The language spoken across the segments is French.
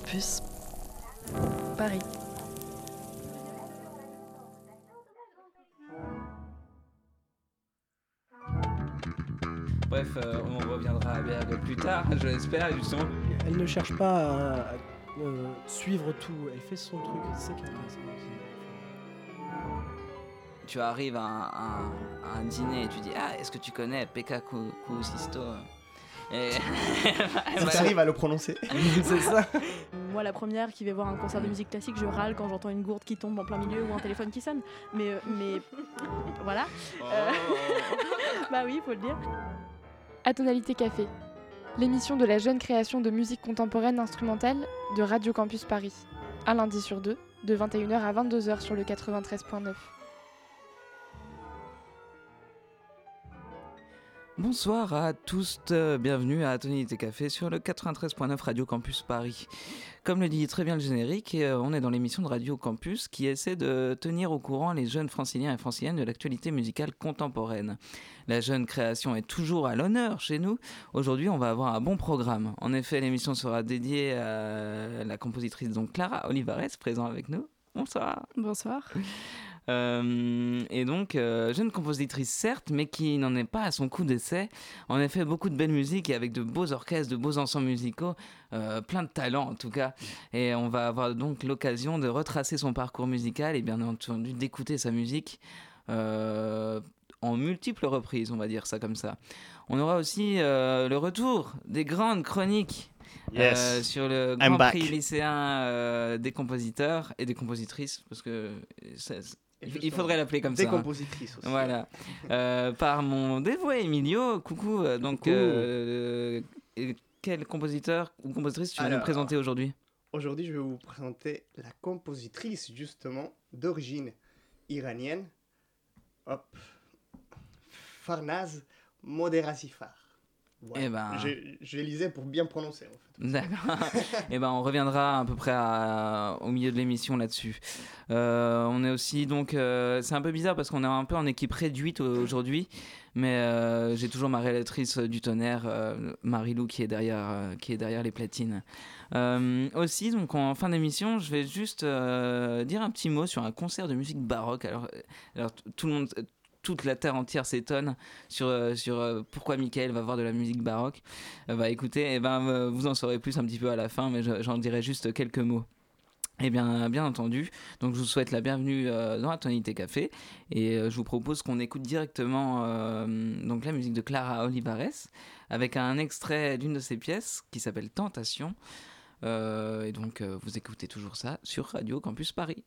Campus Paris. Bref, euh, on reviendra à Berg plus tard, je l'espère, justement. Elle ne cherche pas à, à, euh, suivre tout, elle fait son truc, c'est qu'elle Tu arrives à un, à un- à un dîner et tu dis Ah, est-ce que tu connais Pekka Ku- Kuusisto et... Si t'arrives à le prononcer. c'est ça. Moi, la première qui va voir un concert de musique classique, je râle quand j'entends une gourde qui tombe en plein milieu ou un téléphone qui sonne. Mais, euh, mais voilà. Euh, bah oui, faut le dire. Atonalité Café, l'émission de la jeune création de musique contemporaine instrumentale de Radio Campus Paris. Un lundi sur deux, de 21h à 22h sur le 93.9. Bonsoir à tous, euh, bienvenue à Tonalité Café sur le 93.9 Radio Campus Paris. Comme le dit très bien le générique, euh, on est dans l'émission de Radio Campus qui essaie de tenir au courant les jeunes franciliens et franciliennes de l'actualité musicale contemporaine. La jeune création est toujours à l'honneur chez nous. Aujourd'hui, on va avoir un bon programme. En effet, l'émission sera dédiée à la compositrice donc Clara Olivares, présente avec nous. Bonsoir. Bonsoir. Euh, et donc, euh, jeune compositrice certes, mais qui n'en est pas à son coup d'essai. En effet, beaucoup de belle musique et avec de beaux orchestres, de beaux ensembles musicaux, euh, plein de talent en tout cas. Et on va avoir donc l'occasion de retracer son parcours musical et bien entendu d'écouter sa musique en multiples reprises, on va dire ça comme ça. On aura aussi euh, le retour des grandes chroniques. euh, sur le I'm Grand back. Prix lycéen euh, des compositeurs et des compositrices, parce que il faudrait l'appeler comme ça. hein. compositrices aussi. Voilà. Euh, par mon dévoué Emilio. Coucou. euh, Donc, Coucou. euh, quel compositeur ou compositrice tu vas nous présenter aujourd'hui? Aujourd'hui, je vais vous présenter la compositrice, justement, d'origine iranienne. Hop. Farnaz Moderasifar. Voilà. Eh ben. Je, je lisais pour bien prononcer, en fait. D'accord. Et ben, on reviendra à peu près à- au milieu de l'émission là-dessus. Euh, on est aussi donc, euh, c'est un peu bizarre parce qu'on est un peu en équipe réduite au- aujourd'hui, mais euh, j'ai toujours ma réalisatrice du tonnerre, Marie-Lou, qui est derrière, qui est derrière les platines. Aussi, donc en fin d'émission, je vais juste dire un petit mot sur un concert de musique baroque. Alors, alors tout le monde. Toute la terre entière s'étonne sur, euh, sur euh, pourquoi Michael va voir de la musique baroque. Euh, bah écoutez, eh ben, vous en saurez plus un petit peu à la fin, mais je- j'en dirai juste quelques mots. Eh bien, bien entendu, donc je vous souhaite la bienvenue euh, dans la Tonalité Café et je vous propose qu'on écoute directement donc la musique de Clara Olivares avec un extrait d'une de ses pièces qui s'appelle Tentation. Et donc, vous écoutez toujours ça sur Radio Campus Paris.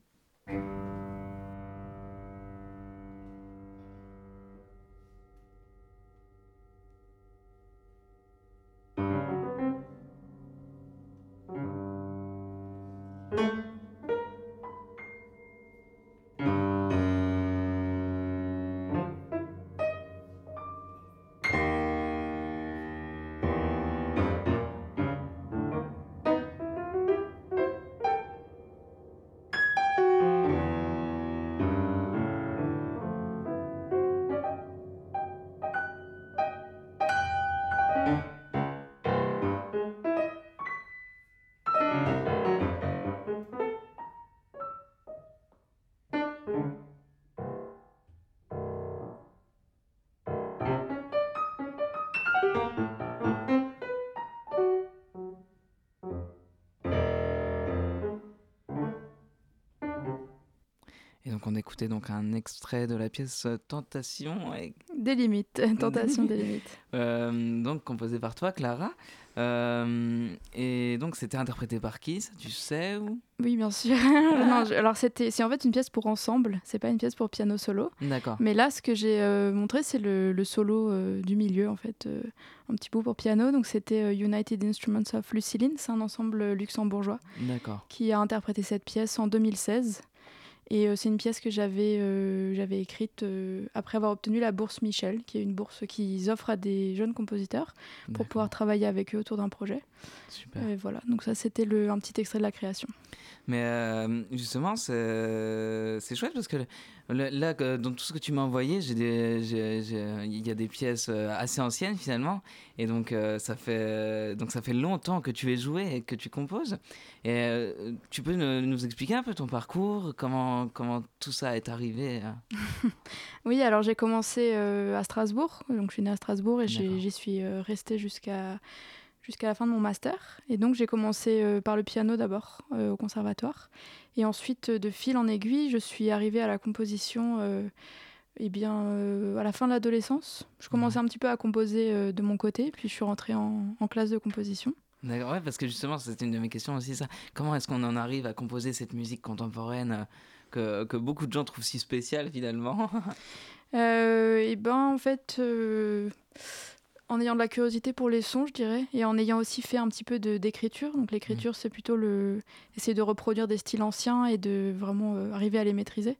Donc, on écoutait donc un extrait de la pièce Tentation et Des limites, tentation des limites. Euh, donc composé par toi, Clara. Euh, et donc c'était interprété par qui ça, Tu sais ou? Oui, bien sûr. Non, je- alors, c'était, c'est en fait une pièce pour ensemble, c'est pas une pièce pour piano solo. D'accord. Mais là, ce que j'ai euh, montré, c'est le, le solo du milieu, en fait, un petit bout pour piano. Donc, c'était United Instruments of Luciline, c'est un ensemble luxembourgeois D'accord. qui a interprété cette pièce en 2016. Et euh, c'est une pièce que j'avais euh, j'avais écrite euh, après avoir obtenu la bourse Michel, qui est une bourse qu'ils offrent à des jeunes compositeurs pour pouvoir travailler avec eux autour d'un projet. Super. Et voilà, donc ça c'était le- un petit extrait de la création. Mais euh, justement, c'est chouette parce que là, dans tout ce que tu m'as envoyé, il y a des pièces assez anciennes finalement, et donc ça fait donc ça fait longtemps que tu es joué et que tu composes. Et tu peux nous, expliquer un peu ton parcours, comment comment tout ça est arrivé Oui, alors j'ai commencé à Strasbourg, donc je suis née à Strasbourg et j'y suis restée jusqu'à jusqu'à la fin de mon master. Et donc j'ai commencé euh, par le piano d'abord euh, au conservatoire. Et ensuite, euh, de fil en aiguille, je suis arrivée à la composition eh bien, à la fin de l'adolescence. Je commençais un petit peu à composer de mon côté, puis je suis rentrée en, classe de composition. D'accord, ouais, parce que justement, c'était une de mes questions aussi, ça. Comment est-ce qu'on en arrive à composer cette musique contemporaine que, que beaucoup de gens trouvent si spéciale finalement? Eh ben, en fait en ayant de la curiosité pour les sons, je dirais, et en ayant aussi fait un petit peu d'écriture. Donc l'écriture, mmh. c'est plutôt le essayer de reproduire des styles anciens et de vraiment euh, arriver à les maîtriser.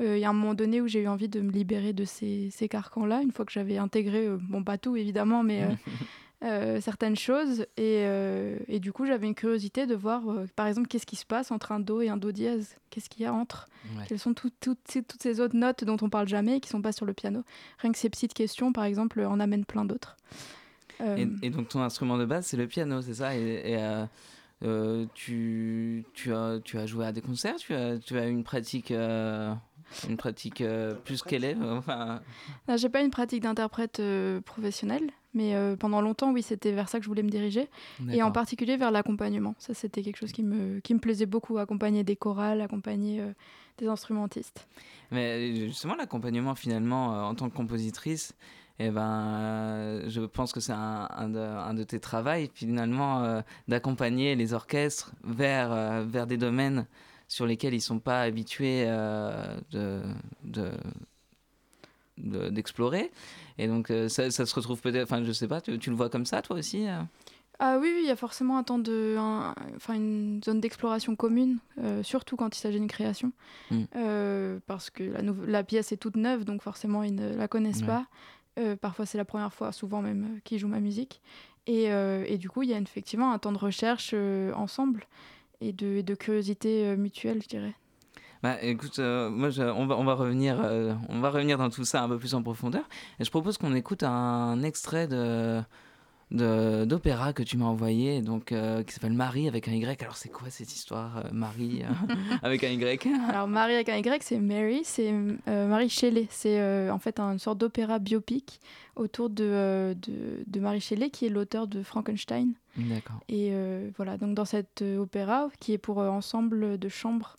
Euh, il y a un moment donné où j'ai eu envie de me libérer de ces, ces carcans-là, une fois que j'avais intégré, euh, bon pas tout évidemment, mais Euh, certaines choses. Et, euh, et, du coup, j'avais une curiosité de voir, euh, par exemple, qu'est-ce qui se passe entre un Do et un Do dièse. Qu'est-ce qu'il y a entre? Quelles sont toutes, toutes ces autres notes dont on parle jamais et qui sont pas sur le piano? Rien que ces petites questions, par exemple, en amènent plein d'autres. Et, donc, ton instrument de base, c'est le piano, c'est ça? Et, tu, tu, as, tu as joué à des concerts? Tu as, tu as une pratique une pratique plus qu'élève? Enfin... J'ai pas une pratique d'interprète professionnelle, mais euh, pendant longtemps, oui, c'était vers ça que je voulais me diriger. Et en particulier vers l'accompagnement. Ça, c'était quelque chose qui me, qui me plaisait beaucoup, accompagner des chorales, accompagner euh, des instrumentistes. Mais euh, justement, l'accompagnement, finalement, en tant que compositrice, eh ben, je pense que c'est un, un, de, un, de, tes travaux, finalement, d'accompagner les orchestres vers, vers des domaines sur lesquels ils ne sont pas habitués de, de d'explorer. et donc, euh, ça, ça, se retrouve peut-être, enfin, je sais pas, tu, tu, le vois comme ça, toi aussi euh? Ah oui, il y a forcément un temps de, enfin une zone d'exploration commune, euh, surtout quand il s'agit d'une création, mm. parce que la, la, pièce est toute neuve, donc forcément ils ne la connaissent pas. parfois c'est la première fois, souvent même, qu'ils jouent ma musique, et, et, du coup il y a effectivement un temps de recherche ensemble et de, de curiosité mutuelle, je dirais. Bah, écoute, euh, moi, on, va, on, va revenir, euh, on va revenir dans tout ça un peu plus en profondeur. Et je propose qu'on écoute un extrait de d'opéra que tu m'as envoyé, donc euh, qui s'appelle Marie avec un Y. Alors c'est quoi cette histoire, Marie avec un Y? Alors Marie avec un Y, c'est Mary, c'est Marie Shelley. C'est en fait une sorte d'opéra biopic autour de, de, de, Marie Shelley, qui est l'auteur de Frankenstein. D'accord. Et voilà, donc dans cet opéra, qui est pour ensemble de chambres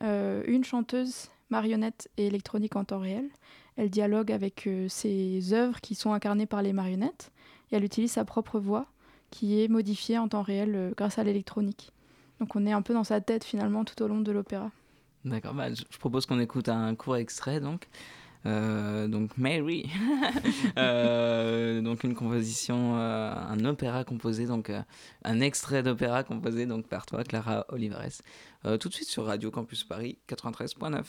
une chanteuse marionnette et électronique en temps réel. Elle dialogue avec euh, ses œuvres qui sont incarnées par les marionnettes et elle utilise sa propre voix qui est modifiée en temps réel euh, grâce à l'électronique. Donc on est un peu dans sa tête finalement tout au long de l'opéra. D'accord, bah, je propose qu'on écoute un court extrait donc. Euh, donc Mary, euh, donc une composition, euh, un opéra composé, donc un extrait d'opéra composé donc par toi, Clara Olivares, tout de suite sur Radio Campus Paris 93.9.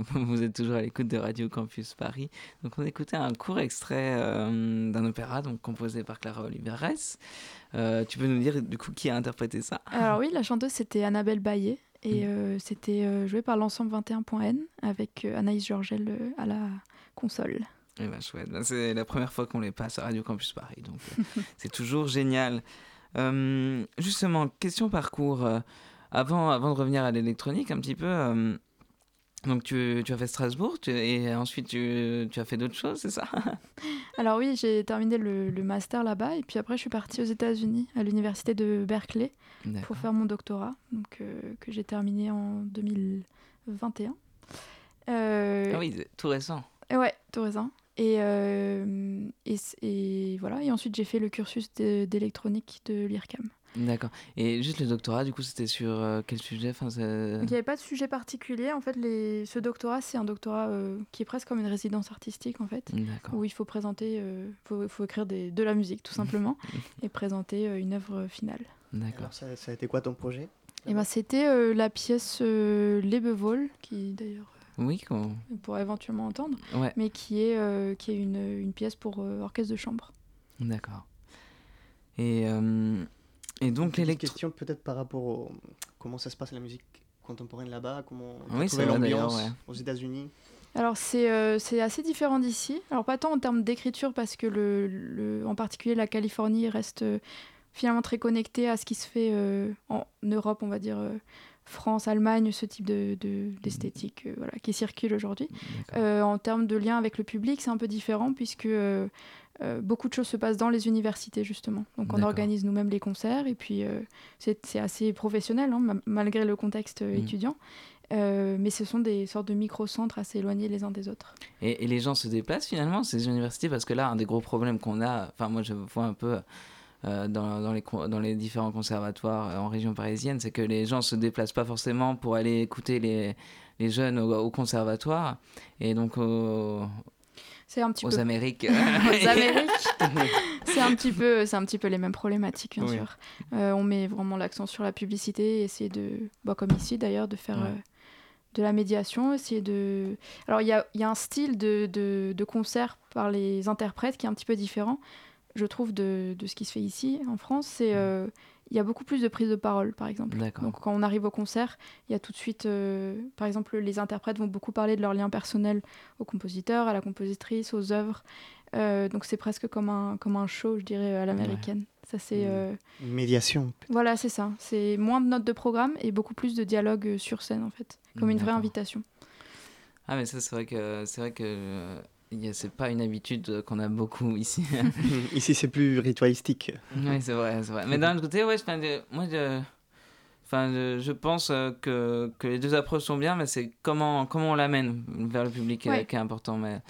Vous êtes toujours à l'écoute de Radio Campus Paris. Donc on écoutait un court extrait euh, d'un opéra donc composé par Clara Oliveres. Euh, tu peux nous dire du coup qui a interprété ça? Alors oui, la chanteuse c'était Annabelle Baillet et Mm. euh, c'était euh, joué par l'ensemble 21.n avec Anaïs Georgel à la console. Eh ben chouette, Ben, c'est la première fois qu'on les passe à Radio Campus Paris, donc c'est toujours génial. Justement, question parcours. avant, avant de revenir à l'électronique un petit peu, donc tu, tu as fait Strasbourg tu- et ensuite tu, tu as fait d'autres choses, c'est ça? Alors oui, j'ai terminé le, le master là-bas et puis après je suis partie aux États-Unis à l'université de Berkeley pour faire mon doctorat, donc euh, que j'ai terminé en 2021. Euh, Ah oui, tout récent. et Ouais, tout récent. Et, euh, et, voilà. Et ensuite, j'ai fait le cursus de- d'électronique de l'IRCAM. D'accord. Et juste le doctorat, du coup, c'était sur euh, quel sujet? Enfin, il n'y avait pas de sujet particulier. En fait, les... ce doctorat, c'est un doctorat euh, qui est presque comme une résidence artistique, en fait, D'accord. où il faut présenter, euh, faut, faut écrire des, de la musique, tout simplement, et présenter euh, une œuvre finale. D'accord. Alors, ça, ça a été quoi ton projet? Et ben, c'était euh, la pièce euh, Lebevol, qui d'ailleurs Oui, qu'on- on pourra éventuellement entendre, ouais, mais qui est, euh, qui est une, une pièce pour euh, orchestre de chambre. d'accord. Et, euh, et donc l'électro... question peut-être par rapport au comment ça se passe la musique contemporaine là-bas, comment Oui, vrai, l'ambiance d'ailleurs, ouais. aux États-Unis? Alors c'est euh, c'est assez différent d'ici. Alors pas tant en termes d'écriture parce que le, le- en particulier la Californie reste euh, finalement très connectée à ce qui se fait euh, en Europe, on va dire euh, France, Allemagne, ce type de de- d'esthétique euh, voilà, qui circule aujourd'hui. Euh, en termes de lien avec le public, c'est un peu différent puisque euh, beaucoup de choses se passent dans les universités justement. Donc on organise nous-mêmes les concerts et puis euh, c'est assez professionnel hein, ma- malgré le contexte euh, Mhm. étudiant. Mais ce sont des sortes de micro-centres assez éloignés les uns des autres. Et, et les gens se déplacent finalement, ces universités, parce que là, un des gros problèmes qu'on a, enfin moi je vois un peu dans, dans les, con- dans les différents conservatoires en région parisienne, c'est que les gens se déplacent pas forcément pour aller écouter les, les jeunes au, au conservatoire et donc au- C'est un petit aux peu Amériques. aux Amériques. c'est un petit peu, c'est un petit peu les mêmes problématiques bien Oui. sûr. Euh, on met vraiment l'accent sur la publicité, essayer de, bah, comme ici d'ailleurs, de faire Ouais. euh, de la médiation, essayer de. Alors il y a, y a un style de, de, de concert par les interprètes qui est un petit peu différent, je trouve, de, de ce qui se fait ici en France. C'est euh, il y a beaucoup plus de prise de parole, par exemple. Donc quand on arrive au concert, il y a tout de suite, euh, par exemple, les interprètes vont beaucoup parler de leur lien personnel au compositeur, à la compositrice, aux œuvres. Euh, donc c'est presque comme un, comme un show, je dirais, à l'américaine. Ça c'est, Mm. euh, Une médiation. voilà, c'est ça. C'est moins de notes de programme et beaucoup plus de dialogue euh, sur scène en fait, comme une vraie invitation. Ah mais ça c'est vrai que c'est vrai que c'est pas une habitude euh, qu'on a beaucoup ici. Ici, c'est plus ritualistique. oui c'est vrai, c'est vrai. Mais d'un autre côté, ouais, enfin, de- moi je, enfin, je, je pense euh, que, que les deux approches sont bien, mais c'est comment comment on l'amène vers le public euh, Ouais. qui est important. Mais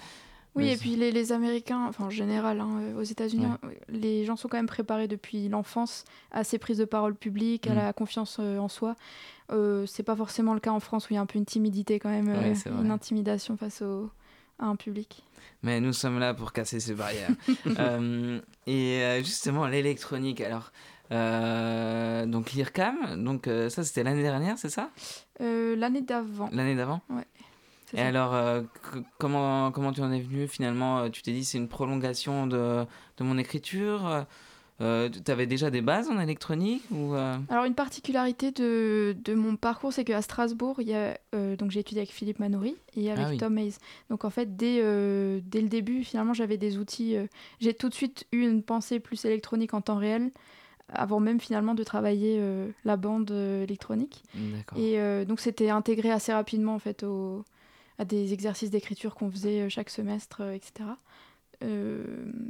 Oui, Mais et puis les, les Américains, enfin en général, hein, aux États-Unis, euh, les gens sont quand même préparés depuis l'enfance à ces prises de parole publiques, à Mm. la confiance en soi. Euh, c'est pas forcément le cas en France où il y a un peu une timidité quand même, Ouais, euh, une intimidation face au, à un public. Mais nous sommes là pour casser ces barrières. Euh, et euh, justement, l'électronique, alors, euh, donc l'IRCAM, donc euh, ça c'était l'année dernière, c'est ça? Euh, L'année d'avant, L'année d'avant? C'est Et ça. alors, comment, comment tu en es venu finalement? Tu t'es dit c'est une prolongation de, de mon écriture? Euh, Tu avais déjà des bases en électronique ou euh, Alors une particularité de, de mon parcours, c'est qu'à Strasbourg, il y a, euh, donc j'ai étudié avec Philippe Manoury et avec Ah oui. Tom Hayes. Donc en fait, dès, euh, dès le début, finalement, j'avais des outils. j'ai tout de suite eu une pensée plus électronique en temps réel, avant même finalement de travailler la bande électronique. Et donc c'était intégré assez rapidement en fait au- à des exercices d'écriture qu'on faisait chaque semestre, etc. Euh,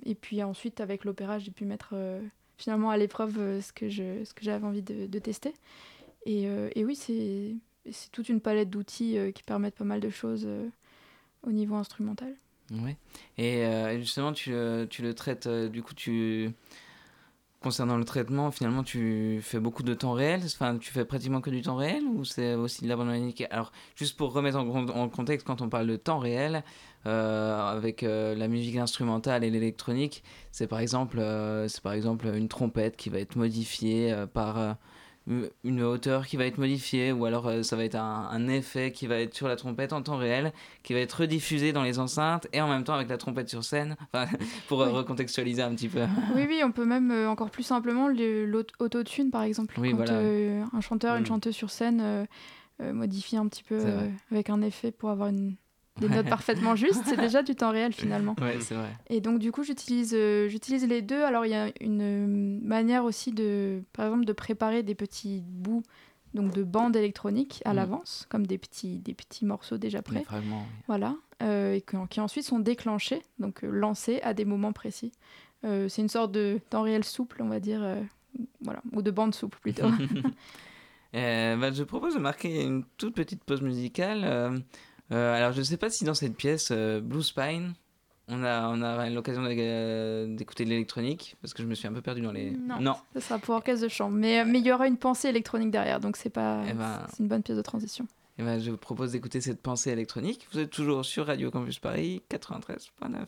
et puis ensuite avec l'opéra, j'ai pu mettre euh, finalement à l'épreuve euh, ce que ce que j'avais envie de, tester. Et, et oui, c'est toute une palette d'outils qui permettent pas mal de choses au niveau instrumental. Ouais. Et justement, tu, tu le traites, du coup, tu. Concernant le traitement, finalement, tu fais beaucoup de temps réel Enfin, tu fais pratiquement que du temps réel ou c'est aussi de la bande magnétique Alors, juste pour remettre en, con- en contexte, quand on parle de temps réel, euh, avec euh, la musique instrumentale et l'électronique, c'est par, exemple, euh, c'est par exemple une trompette qui va être modifiée par une hauteur qui va être modifiée ou alors euh, ça va être un, un, effet qui va être sur la trompette en temps réel, qui va être rediffusé dans les enceintes et en même temps avec la trompette sur scène, pour oui. recontextualiser un petit peu. Oui, oui, on peut même euh, encore plus simplement l'autotune par exemple. Oui, Quand voilà. euh, un chanteur, une Mm. chanteuse sur scène euh, euh, modifie un petit peu euh, avec un effet pour avoir une, des notes parfaitement justes, c'est déjà du temps réel finalement. Ouais, c'est vrai. Et donc du coup, j'utilise euh, j'utilise les deux. Alors il y a une euh, manière aussi de, par exemple, de préparer des petits bouts donc de bandes électroniques à Mm. l'avance, comme des petits des petits morceaux déjà prêts. fragments. oui. Voilà, euh, et qui ensuite sont déclenchés, donc lancés à des moments précis. Euh, c'est une sorte de temps réel souple, on va dire, voilà, ou de bande souple plutôt. Euh, bah, je propose de marquer une toute petite pause musicale. Euh, alors, je ne sais pas si dans cette pièce, euh, Blue Spine, on a, on a l'occasion euh, d'écouter de l'électronique, parce que je me suis un peu perdu dans les... Non. Ça sera pour orchestre de chambre, mais mais il y aura une pensée électronique derrière, donc c'est pas, Eh ben- c'est une bonne pièce de transition. Eh ben, je vous propose d'écouter cette pensée électronique. Vous êtes toujours sur Radio Campus Paris 93.9.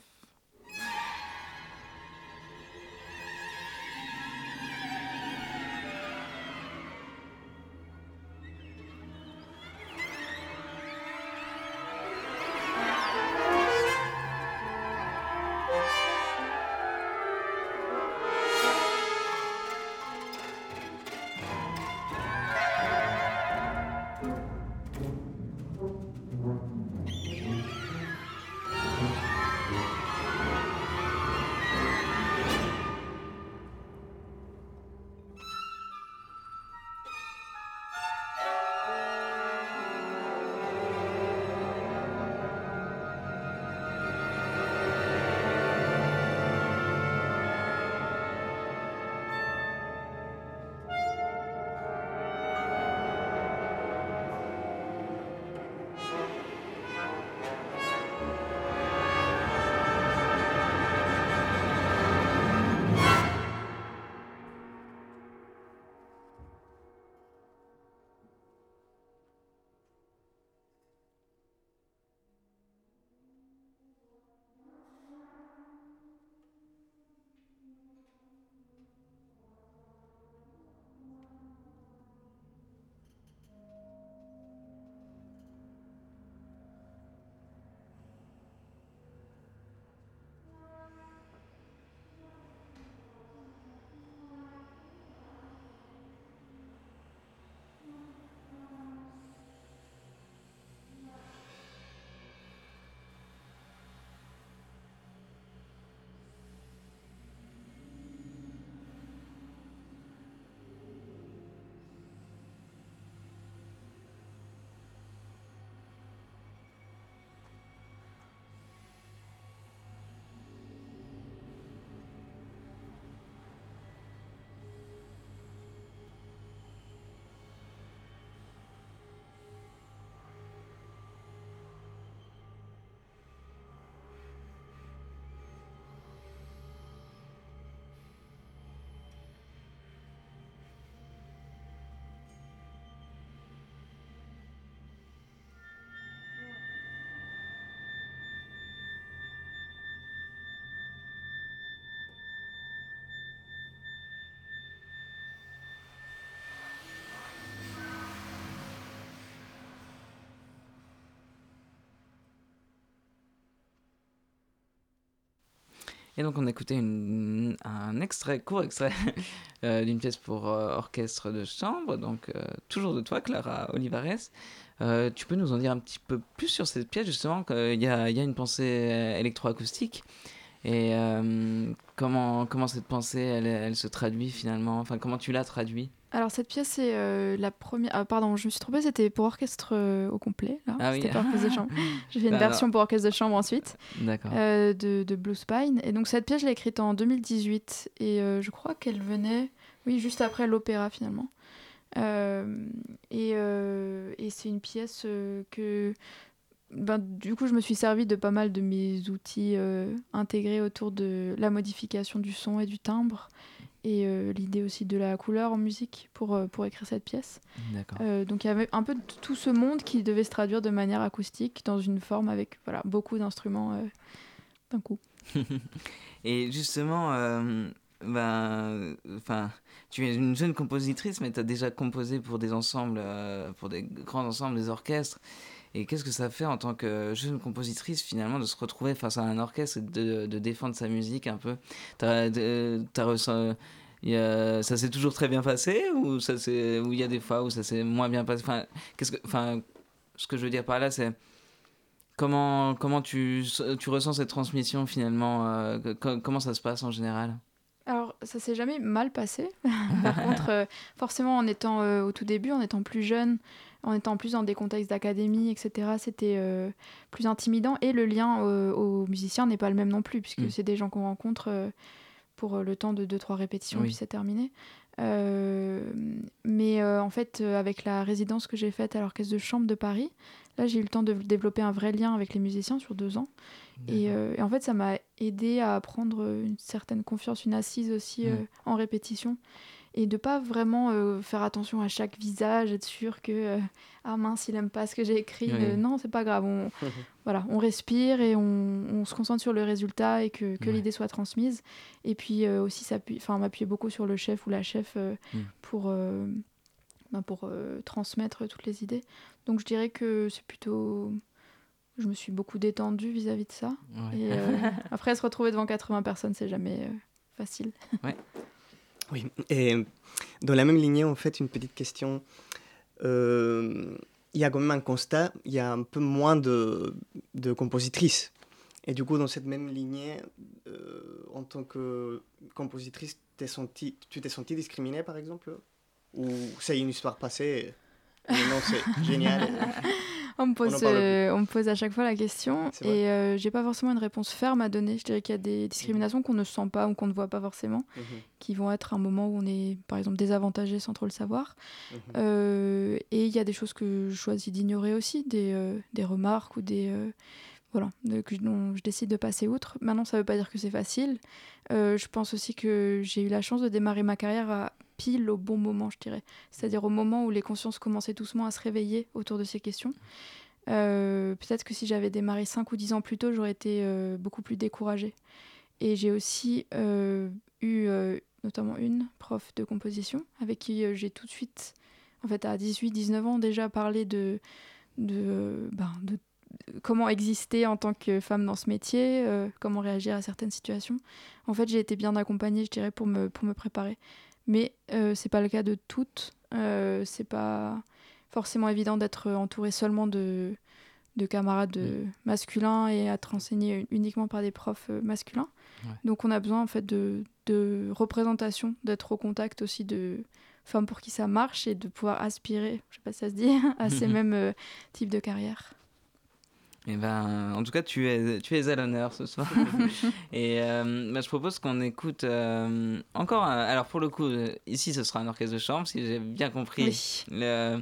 Et donc on a écouté une- un extrait, court extrait euh, d'une pièce pour euh, orchestre de chambre, donc euh, toujours de toi, Clara Olivares. Tu peux nous en dire un petit peu plus sur cette pièce, justement, qu'il y a, une pensée électroacoustique. Et comment, cette pensée, elle, elle se traduit finalement, enfin comment tu l'as traduit Alors cette pièce c'est euh, la première. Ah, pardon, je me suis trompée, c'était pour orchestre euh, au complet. Là. Ah oui. C'était pas orchestre de chambre. J'ai fait une Alors. version pour orchestre de chambre ensuite D'accord. euh, de, de Blue Spine. Et donc cette pièce je l'ai écrite en 2018 et euh, je crois qu'elle venait, oui, juste après l'opéra finalement. Et et c'est une pièce que ben, du coup, je me suis servi de pas mal de mes outils euh, intégrés autour de la modification du son et du timbre, et euh, l'idée aussi de la couleur en musique pour, euh, pour écrire cette pièce. Euh, donc il y avait un peu tout ce monde qui devait se traduire de manière acoustique dans une forme avec voilà, beaucoup d'instruments d'un coup. Et justement, ben, enfin, tu es une jeune compositrice, mais tu as déjà composé pour des ensembles, pour des grands ensembles, des orchestres. Et qu'est-ce que ça fait en tant que jeune compositrice, finalement, de se retrouver face à un orchestre et de, défendre sa musique un peu? T'as, ça s'est toujours très bien passé ou ça c'est ou il y a des fois où ça s'est moins bien passé? Enfin qu'est-ce que enfin ce que je veux dire par là c'est comment comment tu tu ressens cette transmission finalement euh, co- comment ça se passe en général? Alors, ça s'est jamais mal passé. Par contre, euh, forcément, en étant euh, au tout début, en étant plus jeune, en étant plus dans des contextes d'académie, etc., c'était euh, plus intimidant. Et le lien euh, aux musiciens n'est pas le même non plus, puisque Mm. c'est des gens qu'on rencontre euh, pour le temps de 2-3 répétitions, Oui. puis c'est terminé. Mais en fait, avec la résidence que j'ai faite à l'Orchestre de Chambre de Paris, là, j'ai eu le temps de développer un vrai lien avec les musiciens sur deux ans. Et, et en fait, ça m'a aidé à prendre une certaine confiance, une assise aussi Mm. en répétition. Et de pas vraiment euh, faire attention à chaque visage, être sûr que euh, ah mince, il aime pas ce que j'ai écrit. Oui. Euh, non, c'est pas grave. On, voilà, on respire et on, on se concentre sur le résultat et que, que Ouais. l'idée soit transmise. Et puis euh, aussi, enfin, m'appuyer beaucoup sur le chef ou la chef Mm. pour, ben, pour transmettre toutes les idées. Donc je dirais que c'est plutôt. Je me suis beaucoup détendue vis-à-vis de ça. Ouais. Et après, se retrouver devant 80 personnes, c'est jamais facile. Oui, et dans la même lignée, en fait, une petite question. Euh, il y a quand même un constat, il y a un peu moins de, de compositrices. Et du coup, dans cette même lignée, euh, en tant que compositrice, t'es senti, tu t'es senti discriminée, par exemple? Ou c'est une histoire passée et non, c'est génial. On me, pose, euh, on me pose à chaque fois la question et euh, j'ai pas forcément une réponse ferme à donner. Je dirais qu'il y a des discriminations qu'on ne sent pas ou qu'on ne voit pas forcément, Mhm, qui vont être un moment où on est par exemple désavantagé sans trop le savoir. mhm. Euh, et il y a des choses que je choisis d'ignorer aussi, des, euh, des remarques ou des. voilà, de- que, dont je décide de passer outre. Maintenant, ça veut pas dire que c'est facile. Euh, je pense aussi que j'ai eu la chance de démarrer ma carrière à au bon moment, je dirais. C'est-à-dire au moment où les consciences commençaient doucement à se réveiller autour de ces questions. Euh, Peut-être que si j'avais démarré 5 ou 10 ans plus tôt, j'aurais été euh, beaucoup plus découragée. Et j'ai aussi euh, eu notamment une prof de composition avec qui j'ai tout de suite, en fait à 18-19 ans déjà parlé de, de, ben, de comment exister en tant que femme dans ce métier, comment réagir à certaines situations. En fait, j'ai été bien accompagnée, je dirais, pour me préparer. Mais euh, c'est pas le cas de toutes. Euh, c'est pas forcément évident d'être entouré seulement de, de camarades euh, masculins et à être enseigné uniquement par des profs euh, masculins. Ouais. Donc on a besoin en fait de, de représentation, d'être au contact aussi de femmes pour qui ça marche et de pouvoir aspirer, je sais pas si ça se dit, à ces mêmes euh, types de carrières. Eh ben, en tout cas, tu es, tu es à l'honneur ce soir. Et euh, bah, je propose qu'on écoute euh, encore. un- alors, pour le coup, euh, ici, ce sera un orchestre de chambre, si j'ai bien compris. Oui. Le-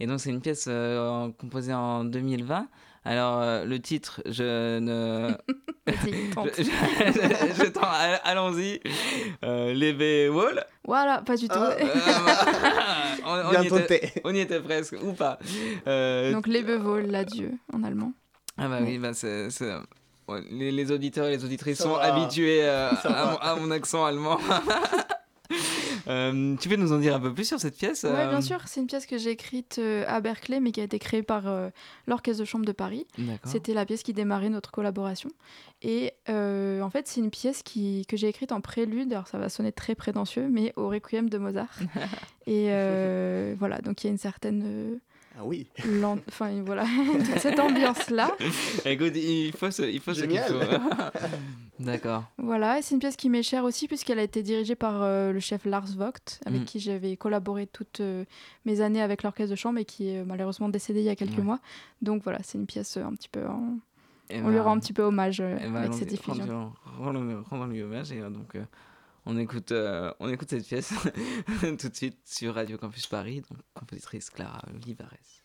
et donc, c'est une pièce euh, en- composée en 2020. Alors, euh, le titre, je ne. Je, je- je tends, allons-y. Euh, les Wall. Voilà, pas du tout. Ah. on, on y était, on y était presque, ou pas. Euh, Donc les Bevols, l'adieu en allemand. Ah bah oui, bah c'est... ouais, les, les auditeurs et les auditrices Ça sont va. habitués euh, à, mon, à mon accent allemand. Euh, tu peux nous en dire un peu plus sur cette pièce Oui, euh, bien sûr. C'est une pièce que j'ai écrite euh, à Berkeley, mais qui a été créée par euh, l'Orchestre de Chambre de Paris. D'accord. C'était la pièce qui démarrait notre collaboration. Et euh, en fait, c'est une pièce qui, que j'ai écrite en prélude, alors ça va sonner très prétentieux, mais au Requiem de Mozart. et euh, voilà, donc il y a une certaine... Ah oui. Enfin, voilà, toute cette ambiance-là. Écoute, il faut ce, il faut ce qu'il faut. D'accord. Voilà, et c'est une pièce qui m'est chère aussi puisqu'elle a été dirigée par euh, le chef Lars Vogt, avec Mm. qui j'avais collaboré toutes euh, mes années avec l'orchestre de chambre et qui est euh, malheureusement décédé il y a quelques Ouais. mois. Donc voilà, c'est une pièce euh, un petit peu... en- On lui ben, rend un petit peu hommage ben, avec cette diffusion. rendons- rendons- Rendons-lui hommage et euh, donc euh, on, écoute, euh, on écoute cette pièce tout de suite sur Radio Campus Paris, donc compositrice Clara Olivares.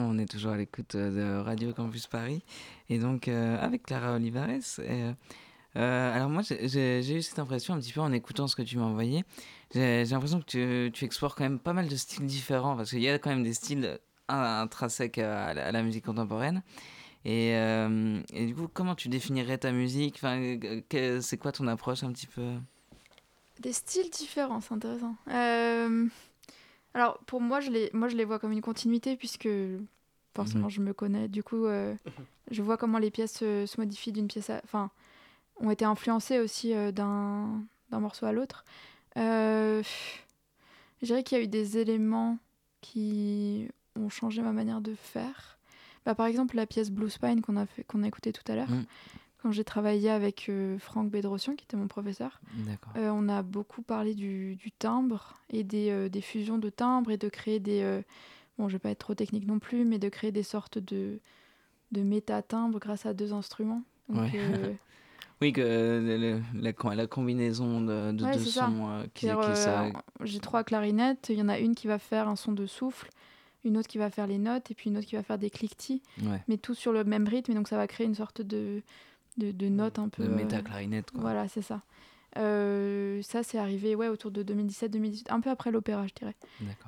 On est toujours à l'écoute de Radio Campus Paris et donc euh, avec Clara Olivares. Euh, alors moi j'ai eu cette impression un petit peu en écoutant ce que tu m'as envoyé. J'ai l'impression que tu, explores quand même pas mal de styles différents parce qu'il y a quand même des styles intrinsèques à, la, musique contemporaine. Et, euh, du coup, comment tu définirais ta musique? Enfin, C'est quoi ton approche un petit peu? Des styles différents, c'est intéressant. Euh, alors, pour moi je, les, moi, je les vois comme une continuité, puisque forcément, mmh. je me connais. Du coup, euh, je vois comment les pièces se, se modifient d'une pièce à... Enfin, ont été influencées aussi euh, d'un morceau à l'autre. Euh, je dirais qu'il y a eu des éléments qui ont changé ma manière de faire. Bah, par exemple, la pièce Blue Spine qu'on a, qu'on a écouté tout à l'heure. Mmh. Quand j'ai travaillé avec euh, Franck Bédrossian, qui était mon professeur, euh, on a beaucoup parlé du, du timbre et des, euh, des, fusions de timbres et de créer des. Euh, bon, je vais pas être trop technique non plus, mais de créer des sortes de, de méta-timbres grâce à deux instruments. Donc, ouais. oui, que la, la, combinaison de, de ouais, deux sons qui, qui ça. J'ai trois clarinettes, il y en a une qui va faire un son de souffle une autre qui va faire les notes et puis une autre qui va faire des cliquetis, ouais. mais tout sur le même rythme et donc ça va créer une sorte de, de, de notes un peu. De méta-clarinette, quoi. Voilà, c'est ça. Euh, ça, c'est arrivé ouais, autour de 2017-2018, un peu après l'opéra, je dirais.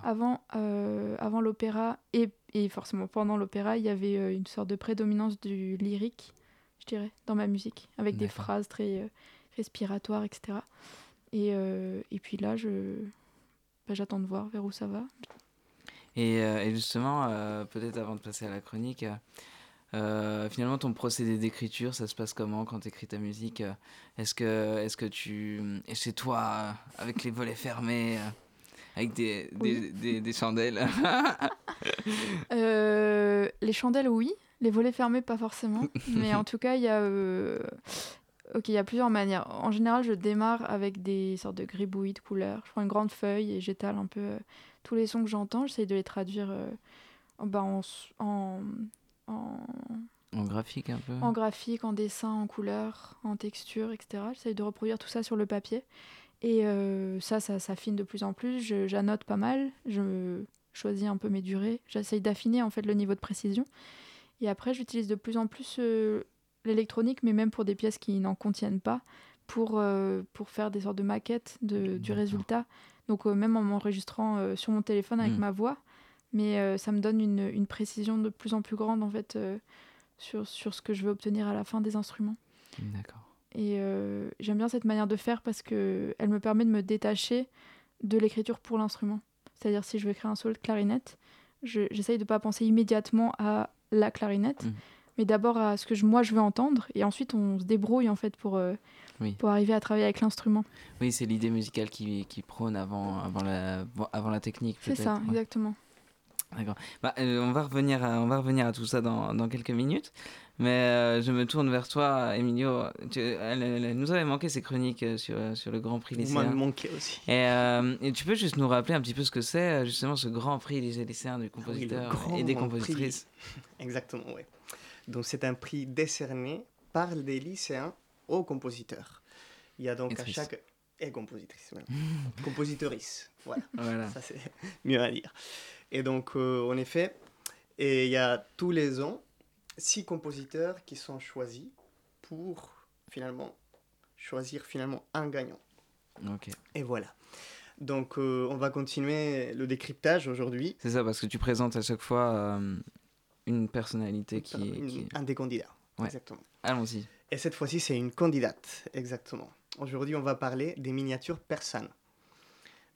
Avant, euh, avant l'opéra et, et, forcément pendant l'opéra, il y avait euh, une sorte de prédominance du lyrique, je dirais, dans ma musique, avec des phrases très respiratoires, etc. Et, et puis là, je, bah, j'attends de voir vers où ça va. Et, et justement, peut-être avant de passer à la chronique, euh, finalement, ton procédé d'écriture, ça se passe comment quand tu écris ta musique Est-ce que, est que tu es chez toi avec les volets fermés avec des, oui. des, des, chandelles euh, Les chandelles, oui. Les volets fermés, pas forcément. Mais en tout cas, il y a... Euh... Ok, il y a plusieurs manières. En général, je démarre avec des sortes de gribouillis de couleurs. Je prends une grande feuille et j'étale un peu euh, tous les sons que j'entends. J'essaye de les traduire euh, bah, en, en, en... en graphique un peu En graphique, en dessin, en couleur, en texture, etc. J'essaye de reproduire tout ça sur le papier. Et euh, ça, ça s'affine de plus en plus. J'annote pas mal. Je choisis un peu mes durées. J'essaye d'affiner en fait le niveau de précision. Et après, j'utilise de plus en plus euh, l'électronique, mais même pour des pièces qui n'en contiennent pas, pour, euh, pour faire des sortes de maquettes de, du résultat. Donc même en m'enregistrant sur mon téléphone avec mmh. ma voix, mais euh, ça me donne une, une, précision de plus en plus grande en fait euh, sur, sur ce que je veux obtenir à la fin des instruments. D'accord. Et euh, j'aime bien cette manière de faire parce que elle me permet de me détacher de l'écriture pour l'instrument. C'est-à-dire si je veux écrire un solo de clarinette, j'essaye de ne pas penser immédiatement à la clarinette, mmh. mais d'abord à ce que je, moi je veux entendre, et ensuite on se débrouille en fait pour, oui. pour arriver à travailler avec l'instrument. Oui, c'est l'idée musicale qui, qui prône avant, avant, la, avant la technique. C'est ça, ouais. exactement. D'accord. Bah, euh, on, va revenir à, on va revenir à tout ça dans, dans quelques minutes. Mais euh, je me tourne vers toi, Emilio. Tu, elle, elle, nous avait manqué ces chroniques sur, sur le Grand Prix lycéen. Moi, manqué aussi. Et, euh, et, tu peux juste nous rappeler un petit peu ce que c'est, justement, ce Grand Prix lycéen du compositeur oui, et des compositrices prix. Exactement, oui. Donc, c'est un prix décerné par des lycéens aux compositeurs. Il y a donc à chaque. Et compositrice, voilà. compositrice, voilà. voilà. Ça, c'est mieux à dire. Et donc, euh, en effet, il y a tous les ans six compositeurs qui sont choisis pour finalement choisir finalement un gagnant. Okay. Et voilà. Donc, euh, on va continuer le décryptage aujourd'hui. C'est ça, parce que tu présentes à chaque fois euh, une personnalité qui, une, qui... Un des candidats. Ouais. Exactement. Allons-y. Et cette fois-ci, c'est une candidate. Exactement. Aujourd'hui, on va parler des miniatures persanes.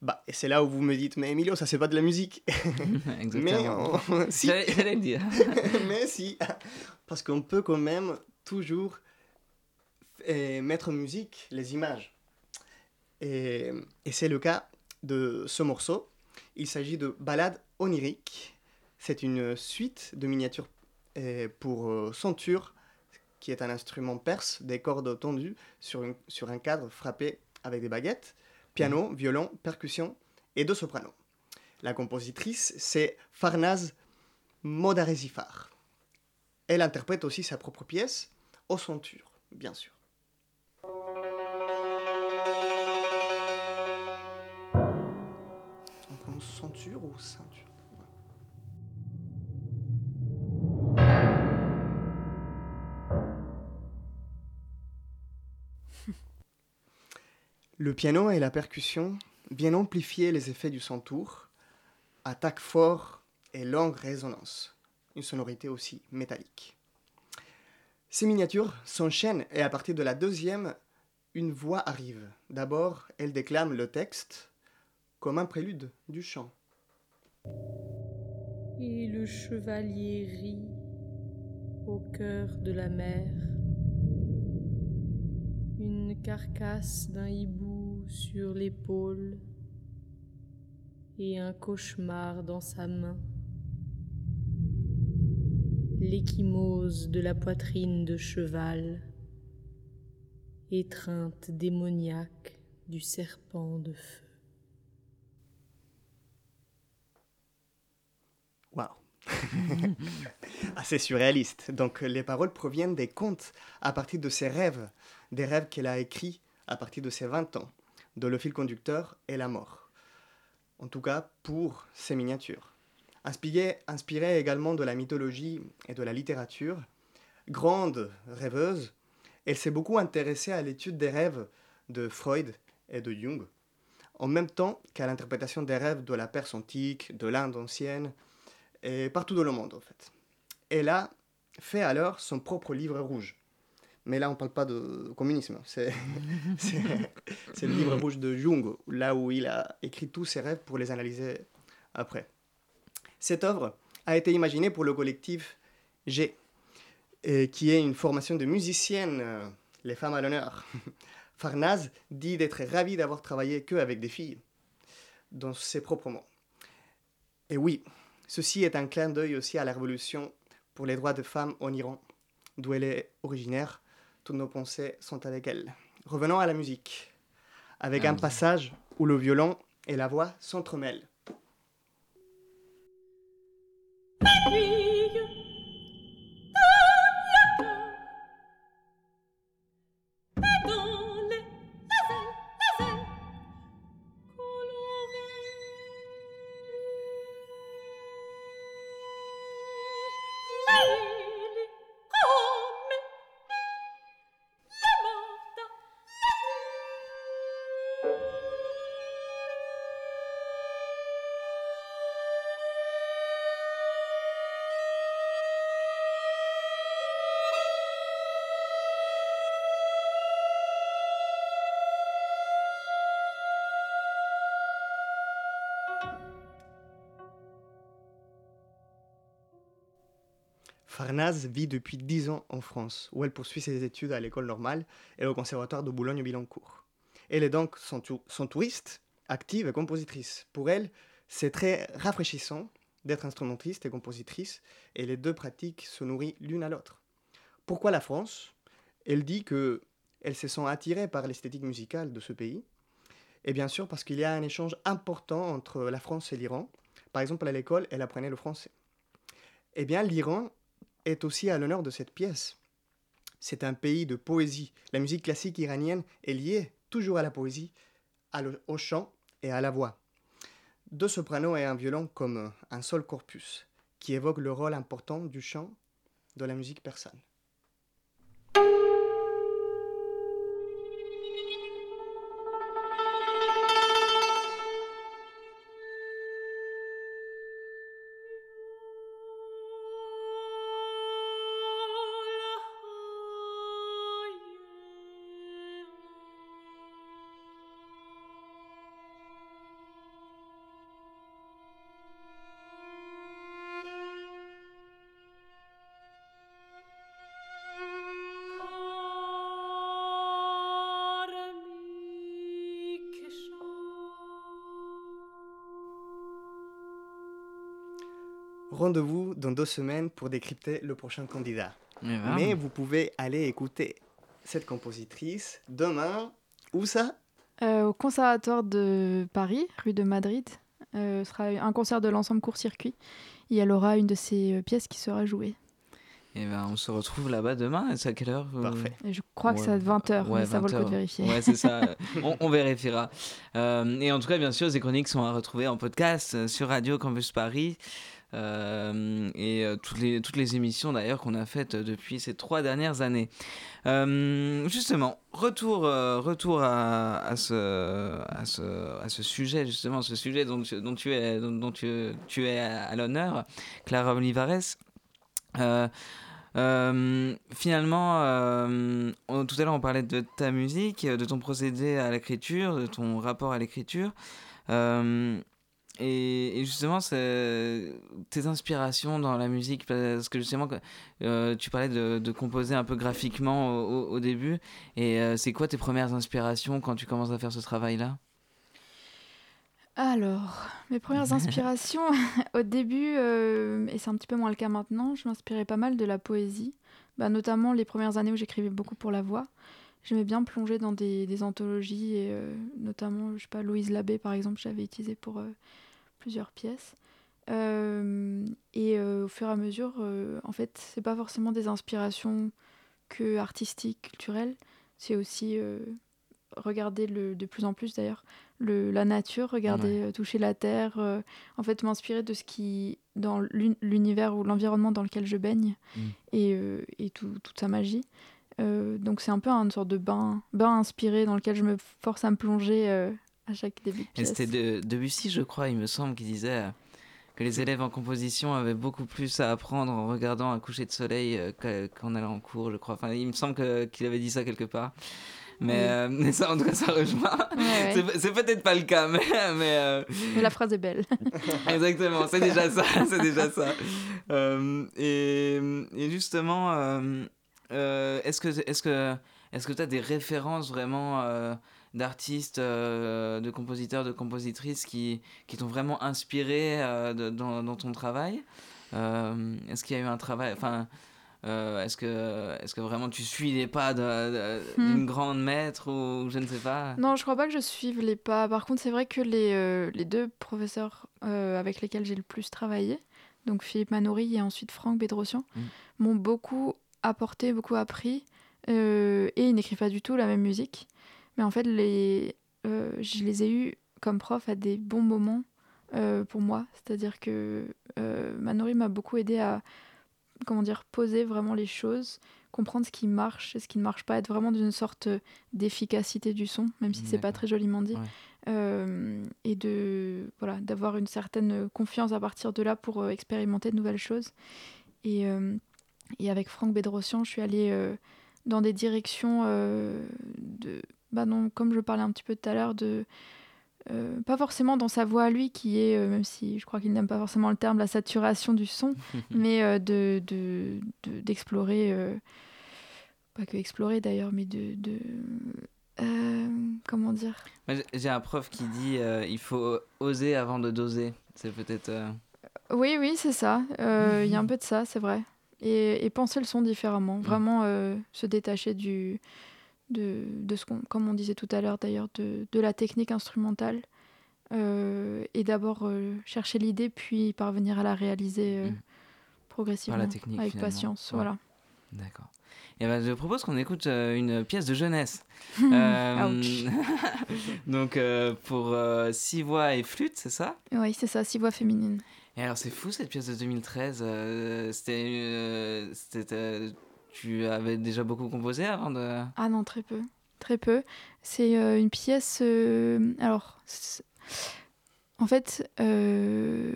Bah, et c'est là où vous me dites, mais Emilio, ça c'est pas de la musique. Exactement. mais on... si. Dire. mais si, parce qu'on peut quand même toujours et mettre en musique les images. Et, et c'est le cas de ce morceau. Il s'agit de Ballade onirique. C'est une suite de miniatures pour euh, ceinture, qui est un instrument perse, des cordes tendues sur, une, sur un cadre frappé avec des baguettes piano, violon, percussion et deux sopranos. La compositrice, c'est Farnaz Modarezifar. Elle interprète aussi sa propre pièce, au centure, bien sûr. On prononce centure ou ceinture? Le piano et la percussion viennent amplifier les effets du centaure, attaque fort et longue résonance, une sonorité aussi métallique. Ces miniatures s'enchaînent et à partir de la deuxième, une voix arrive. D'abord, elle déclame le texte comme un prélude du chant. Et le chevalier rit au cœur de la mer. Carcasse d'un hibou sur l'épaule et un cauchemar dans sa main. L'échymose de la poitrine de cheval, étreinte démoniaque du serpent de feu. Waouh Assez surréaliste. Donc les paroles proviennent des contes à partir de ses rêves, des rêves qu'elle a écrits à partir de ses 20 ans, de Le fil conducteur et la mort. En tout cas pour ses miniatures. Inspirée, inspirée également de la mythologie et de la littérature, grande rêveuse, elle s'est beaucoup intéressée à l'étude des rêves de Freud et de Jung, en même temps qu'à l'interprétation des rêves de la Perse antique, de l'Inde ancienne, et partout dans le monde en fait. Elle a fait alors son propre livre rouge. Mais là, on ne parle pas de communisme, c'est le livre rouge de Jung, là où il a écrit tous ses rêves pour les analyser après. Cette œuvre a été imaginée pour le collectif G, et qui est une formation de musiciennes, euh, les femmes à l'honneur. Farnaz dit d'être ravie d'avoir travaillé que avec des filles, dans ses propres mots. Et oui, Ceci est un clin d'œil aussi à la révolution pour les droits des femmes en Iran, d'où elle est originaire. Toutes nos pensées sont avec elle. Revenons à la musique, avec un passage où le violon et la voix s'entremêlent. Farnaz vit depuis 10 ans en France, où elle poursuit ses études à l'école normale et au conservatoire de Boulogne-Billancourt. Elle est donc son, touriste, active et compositrice. Pour elle, c'est très rafraîchissant d'être instrumentiste et compositrice, et les deux pratiques se nourrissent l'une à l'autre. Pourquoi la France? Elle dit que elle se sent attirée par l'esthétique musicale de ce pays, et bien sûr parce qu'il y a un échange important entre la France et l'Iran. Par exemple, à l'école, elle apprenait le français. Eh bien, l'Iran est aussi à l'honneur de cette pièce. C'est un pays de poésie. La musique classique iranienne est liée toujours à la poésie, au chant et à la voix. Deux sopranos et un violon comme un seul corpus, qui évoque le rôle important du chant de la musique persane. Rendez-vous dans deux semaines pour décrypter le prochain candidat. Mais, vous pouvez aller écouter cette compositrice demain. Où ça? Euh, Au Conservatoire de Paris, rue de Madrid. Euh, ce sera un concert de l'ensemble court-circuit. Et elle aura une de ses euh, pièces qui sera jouée. Et ben, on se retrouve là-bas demain. C'est à quelle heure Parfait. je crois que c'est à 20h, mais ça vaut le coup de vérifier. Ouais, c'est ça. on, vérifiera. et en tout cas, bien sûr, ces chroniques sont à retrouver en podcast sur Radio Campus Paris. Euh, et euh, toutes, les, toutes les émissions d'ailleurs qu'on a faites depuis ces trois dernières années. Euh, justement, retour, retour à, ce, à, ce, à ce sujet, justement, ce sujet dont, tu- es, dont, dont tu, tu es à, l'honneur, Clara Olivares. Euh, euh, finalement, euh, tout à l'heure on parlait de ta musique, de ton procédé à l'écriture, de ton rapport à l'écriture. Euh, et, et justement, tes inspirations dans la musique, parce que justement, euh, tu parlais de, de composer un peu graphiquement au, début. Et euh, c'est quoi tes premières inspirations quand tu commences à faire ce travail-là? Alors, mes premières inspirations, au début, euh, et c'est un petit peu moins le cas maintenant, je m'inspirais pas mal de la poésie, bah, notamment les premières années où j'écrivais beaucoup pour la voix. J'aimais bien plonger dans des, des anthologies, et notamment, je sais pas, Louise Labbé, par exemple, j'avais utilisé pour plusieurs pièces. Euh, et euh, au fur et à mesure, euh, en fait, c'est pas forcément des inspirations que artistiques, culturelles, c'est aussi regarder le, de plus en plus d'ailleurs le, la nature, regarder, toucher la terre, euh, en fait m'inspirer de ce qui, dans l'uni- l'univers ou l'environnement dans lequel je baigne Mm. et, euh, et tout- toute sa magie. Euh, donc c'est un peu une sorte de bain, bain inspiré dans lequel je me force à me plonger à chaque début de Et pièce. c'était de, Debussy, je crois, il me semble, qui disait euh, que les élèves en composition avaient beaucoup plus à apprendre en regardant un coucher de soleil euh, que- qu'en allant en cours, je crois. Enfin, il me semble qu'il avait dit ça quelque part. Mais, Oui. euh, mais ça, en tout cas, ça rejoint. Ouais, ouais. C'est- peut-être pas le cas, mais, mais euh, Mais la phrase est belle. exactement, c'est déjà ça, c'est déjà ça. Euh, et, et justement, est-ce que est-ce que est-ce que tu as des références vraiment d'artistes, euh, de compositeurs, de compositrices qui, qui t'ont vraiment inspiré euh, de- dans, dans ton travail Euh, Est-ce qu'il y a eu un travail, enfin, est-ce que est-ce que vraiment tu suis les pas de- d'une Hmm. grande maître ou je ne sais pas? Non, je crois pas que je suive les pas. Par contre, c'est vrai que les, les deux professeurs avec lesquels j'ai le plus travaillé, donc Philippe Manoury et ensuite Franck Bédrossian, Mm. m'ont beaucoup apporté, beaucoup appris. euh, et ils n'écrivent pas du tout la même musique. Mais en fait, les, euh, je les ai eus comme prof à des bons moments euh, pour moi. C'est-à-dire que euh, Manoury m'a beaucoup aidé à comment dire, poser vraiment les choses, comprendre ce qui marche et ce qui ne marche pas, être vraiment dans une sorte d'efficacité du son, même si c'est pas très joliment dit. Ouais. Et de voilà d'avoir une certaine confiance à partir de là pour expérimenter de nouvelles choses. Et, et avec Franck Bédrossian, je suis allée dans des directions euh, de bah non, comme je parlais un petit peu tout à l'heure de euh, pas forcément dans sa voix à lui qui est euh, même si je crois qu'il n'aime pas forcément le terme la saturation du son mais euh, de de- de- d'explorer pas que explorer d'ailleurs mais de, de comment dire? J'ai- un prof qui dit il faut oser avant de doser. C'est peut-être. Oui, oui, c'est ça. Il y a un peu de ça, c'est vrai. Et, et penser le son différemment. Vraiment euh, se détacher du, de, de ce qu'on, comme on disait tout à l'heure d'ailleurs, de, de la technique instrumentale. Euh, et d'abord euh, chercher l'idée, puis parvenir à la réaliser euh, Mm. progressivement. technique, avec finalement. patience. Ouais. Voilà. D'accord. Et ben, je propose qu'on écoute une pièce de jeunesse. Donc pour six voix et flûte, c'est ça? Oui, c'est ça, six voix féminines. Et alors c'est fou cette pièce de 2013. euh, c'était, c'était, tu avais déjà beaucoup composé avant de. Ah non, très peu. Très peu. C'est euh, une pièce. euh, alors, en fait, euh,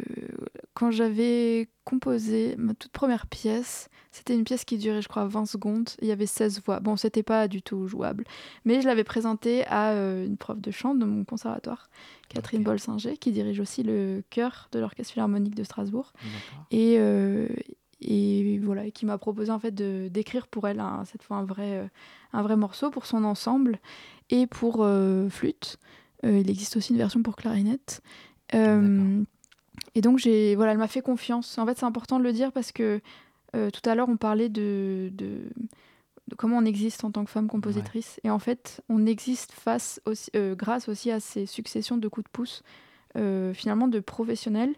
quand j'avais composé ma toute première pièce, c'était une pièce qui durait, je crois, 20 secondes. Il y avait 16 voix. Bon, c'était pas du tout jouable. Mais je l'avais présentée à une prof de chant de mon conservatoire, Catherine Ok. Bolsinger, qui dirige aussi le chœur de l'Orchestre Philharmonique de Strasbourg et voilà et qui m'a proposé en fait de d'écrire pour elle un- cette fois un vrai euh, un vrai morceau pour son ensemble et pour euh, flûte. Euh, il existe aussi une version pour clarinette. Et donc j'ai voilà elle m'a fait confiance. En fait c'est important de le dire parce que tout à l'heure on parlait de, de comment on existe en tant que femme compositrice. Et en fait on existe face aussi, euh, grâce aussi à ces successions de coups de pouce euh, finalement de professionnels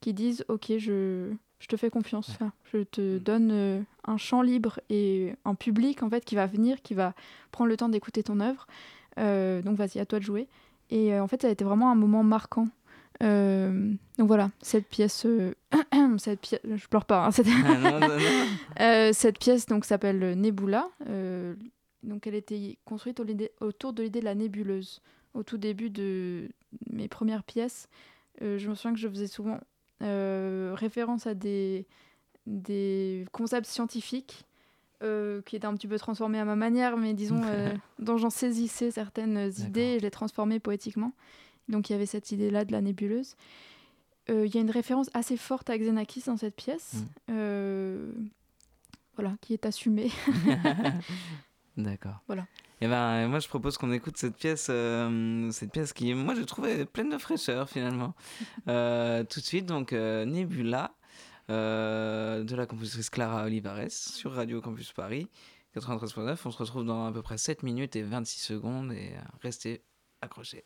qui disent ok je, je te fais confiance je te Mm. donne euh, un champ libre et un public en fait qui va venir qui va prendre le temps d'écouter ton œuvre Euh, donc vas-y à toi de jouer et euh, en fait ça a été vraiment un moment marquant donc voilà, cette pièce, cette pièce, je pleure pas. hein, cette, non, non, non. Cette pièce donc s'appelle Nebula. Donc elle était construite au autour de l'idée de la nébuleuse. Au tout début de mes premières pièces, je me souviens que je faisais souvent référence à des, des concepts scientifiques euh, qui étaient un petit peu transformés à ma manière, mais disons euh, dont j'en saisissais certaines idées et je les transformais poétiquement. Donc il y avait cette idée-là de la nébuleuse. Euh, Il y a une référence assez forte à Xenakis dans cette pièce. Mm. Euh, voilà, qui est assumée. D'accord. Voilà. Et ben, moi, je propose qu'on écoute cette pièce, euh, cette pièce qui, moi, je trouvais pleine de fraîcheur finalement. Euh, tout de suite, donc euh, Nebula euh, de la compositrice Clara Olivares sur Radio Campus Paris 93.9. On se retrouve dans à peu près 7 minutes et 26 secondes et euh, restez accrochés.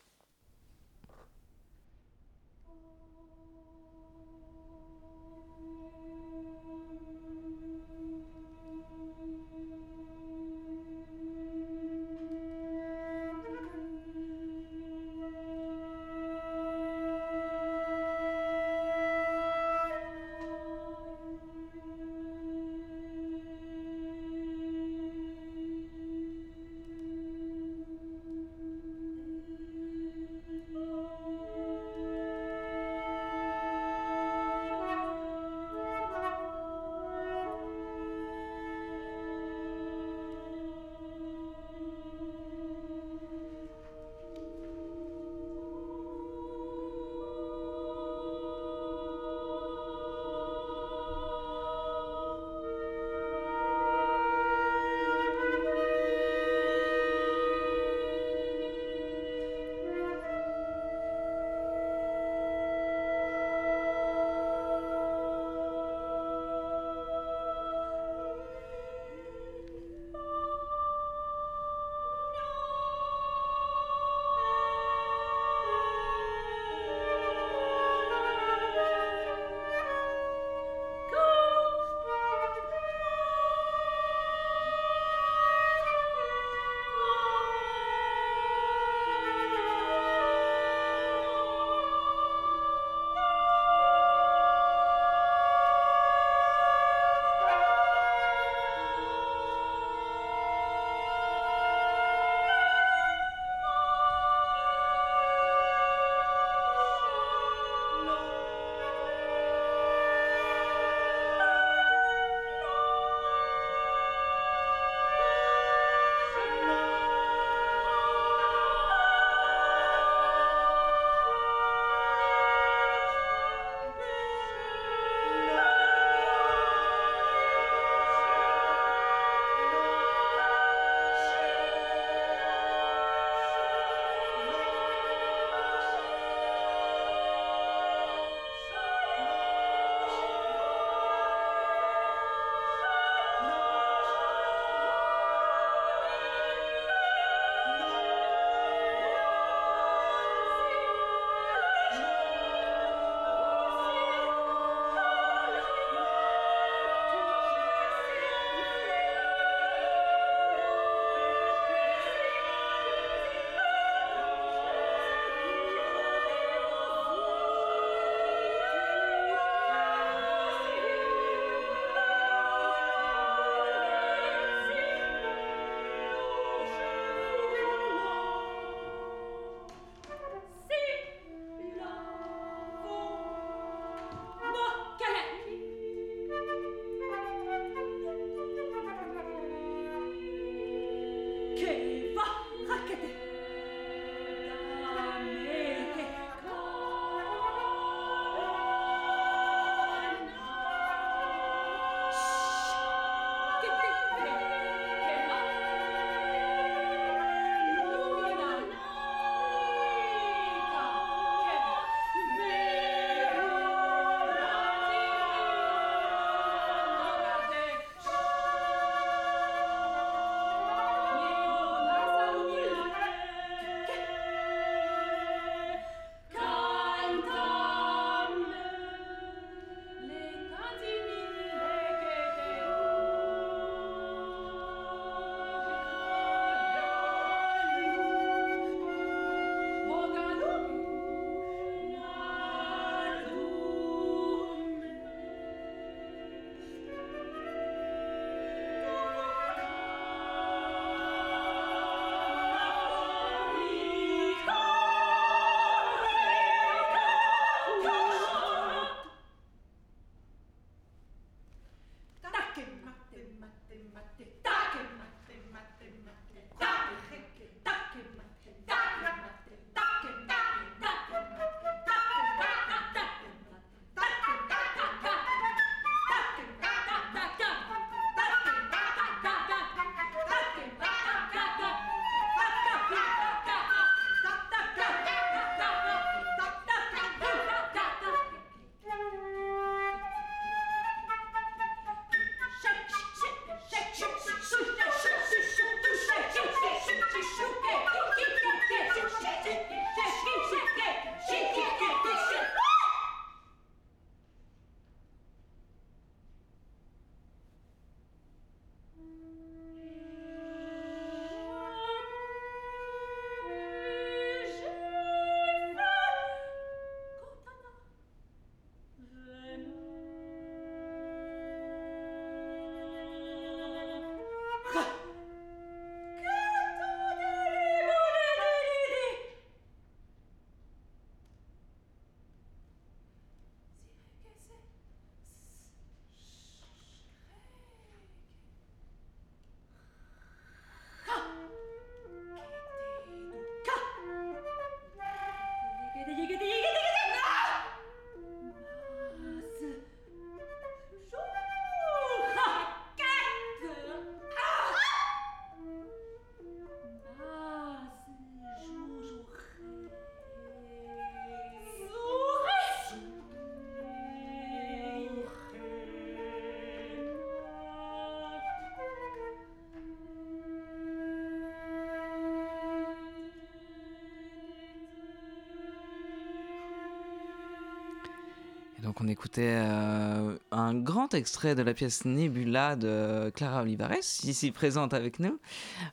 Donc on écoutait euh, un grand extrait de la pièce Nebula de Clara Olivares, ici présente avec nous.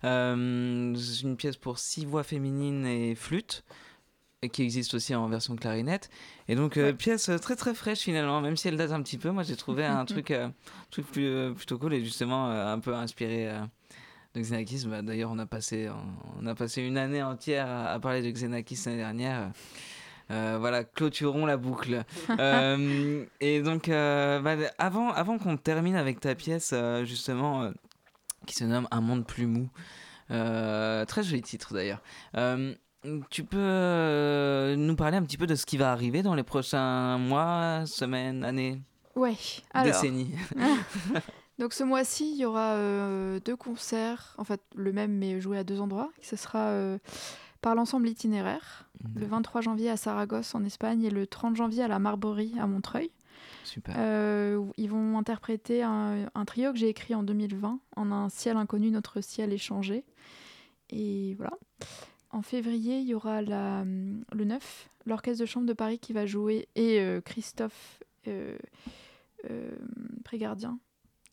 Euh, c'est une pièce pour six voix féminines et flûte, et qui existe aussi en version clarinette. Et donc euh, pièce très très fraîche finalement, même si elle date un petit peu. Moi j'ai trouvé un truc, euh, truc plus, plutôt cool et justement un peu inspiré de Xenakis. Bah, D'ailleurs on a passé on a passé une année entière à, à parler de Xenakis l'année dernière. Euh, voilà, clôturons la boucle. Euh, et donc, euh, bah, avant, avant qu'on termine avec ta pièce, justement, qui se nomme Un monde plus mou, très joli titre d'ailleurs. Tu peux nous parler un petit peu de ce qui va arriver dans les prochains mois, semaines, années, Ouais, alors. décennies Donc ce mois-ci, il y aura euh, deux concerts, en fait le même mais joué à deux endroits. Ce sera euh, par l'ensemble itinéraire, le 23 janvier à Saragosse en Espagne et le 30 janvier à la Marborie à Montreuil. Super. Euh, ils vont interpréter un, un trio que j'ai écrit en 2020, en un ciel inconnu, notre ciel échangé. Et voilà. En février, il y aura la, le 9, l'Orchestre de chambre de Paris qui va jouer, et euh, Christophe euh, Prégardien,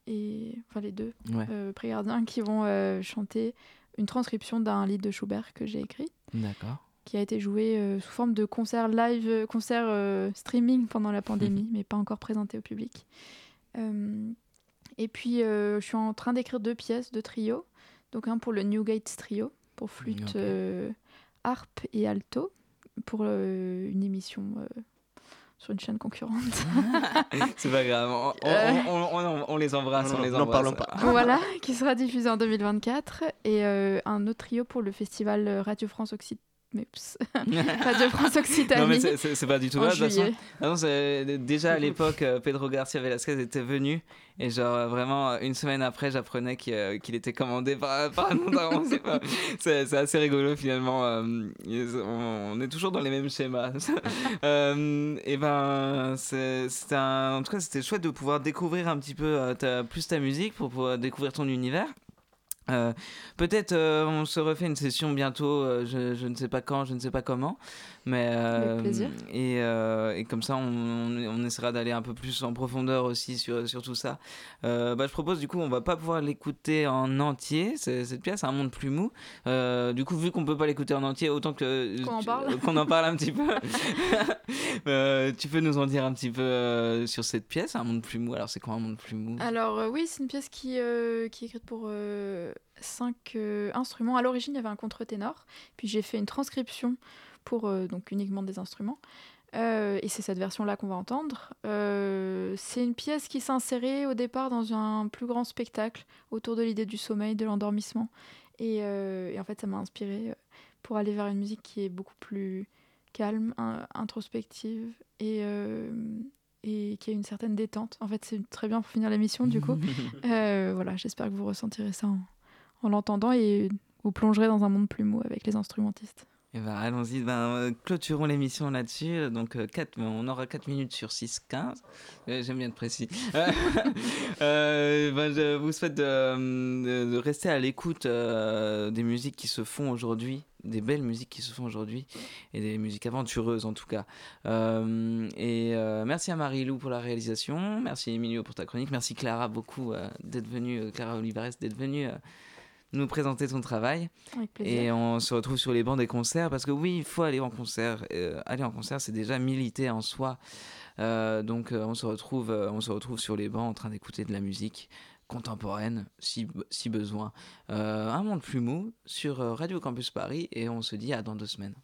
et, enfin les deux Ouais, Prégardien, qui vont chanter une transcription d'un livre de Schubert que j'ai écrit d'accord. qui a été joué euh, sous forme de concert live, euh, concert euh, streaming pendant la pandémie, mais pas encore présenté au public. Et puis, je suis en train d'écrire deux pièces, deux trios. Donc, un pour le Newgate Trio, pour flûte, harpe et alto, pour une émission sur une chaîne concurrente. C'est pas grave, on, on- Euh. on- on- on- on les embrasse, Non, on les non, n'en embrasse. parlons pas. voilà, qui sera diffusé en 2024. Et euh, un autre trio pour le festival Radio France Occitanie. Radio France Occitanie. Non mais c'est- pas du tout là, de toute façon. Ah déjà à l'époque, euh, Pedro Garcia Velasquez était venu et genre euh, vraiment euh, une semaine après, j'apprenais qu'il était commandé par, par un nom c'est pas- assez rigolo finalement. euh, on, on est toujours dans les mêmes schémas. Euh, et ben, c'était en tout cas c'était chouette de pouvoir découvrir un petit peu ta- plus ta musique pour pouvoir découvrir ton univers. Euh, Peut-être euh, on se refait une session bientôt, euh, je, je ne sais pas quand, je ne sais pas comment, mais euh, plaisir. Et, euh, et comme ça on, on- on essaiera d'aller un peu plus en profondeur aussi sur, sur tout ça. Euh, bah, je propose du coup on va pas pouvoir l'écouter en entier, cette pièce, un monde plus mou. Du coup vu qu'on peut pas l'écouter en entier, autant que Qu'on en parle. en parle un petit peu. Euh, tu peux nous en dire un petit peu euh, sur cette pièce, un monde plus mou. Alors c'est quoi un monde plus mou? Alors euh, oui, c'est une pièce qui, qui est écrite pour cinq instruments. À l'origine, il y avait un contre-ténor, puis j'ai fait une transcription pour euh, donc uniquement des instruments. Euh, et c'est cette version-là qu'on va entendre. Euh, c'est une pièce qui s'insérait au départ dans un plus grand spectacle autour de l'idée du sommeil, de l'endormissement. Et, et en fait, ça m'a inspiré euh, pour aller vers une musique qui est beaucoup plus calme, in- introspective et, euh, et qui a une certaine détente. En fait, c'est très bien pour finir l'émission, du coup. Euh, voilà, j'espère que vous ressentirez ça en, en l'entendant et vous plongerez dans un monde plus mou avec les instrumentistes. Eh ben, allons-y, ben, euh, clôturons l'émission là-dessus. Donc, euh, quatre- on aura 4 minutes sur 6, 15. Euh, J'aime bien être précis. Ben, je vous souhaite de, rester à l'écoute des musiques qui se font aujourd'hui, des belles musiques qui se font aujourd'hui, et des musiques aventureuses en tout cas. Et merci à Marie-Lou pour la réalisation, merci Emilio pour ta chronique, merci Clara beaucoup d'être venue, Clara Olivares d'être venue. Nous présenter ton travail. Avec plaisir. Et on se retrouve sur les bancs des concerts parce que oui, il faut aller en concert. Euh, aller en concert, c'est déjà militer en soi. Euh, donc euh, on se retrouve, on se retrouve sur les bancs en train d'écouter de la musique contemporaine, si, si besoin. Un monde plus mou sur Radio Campus Paris et on se dit à dans deux semaines.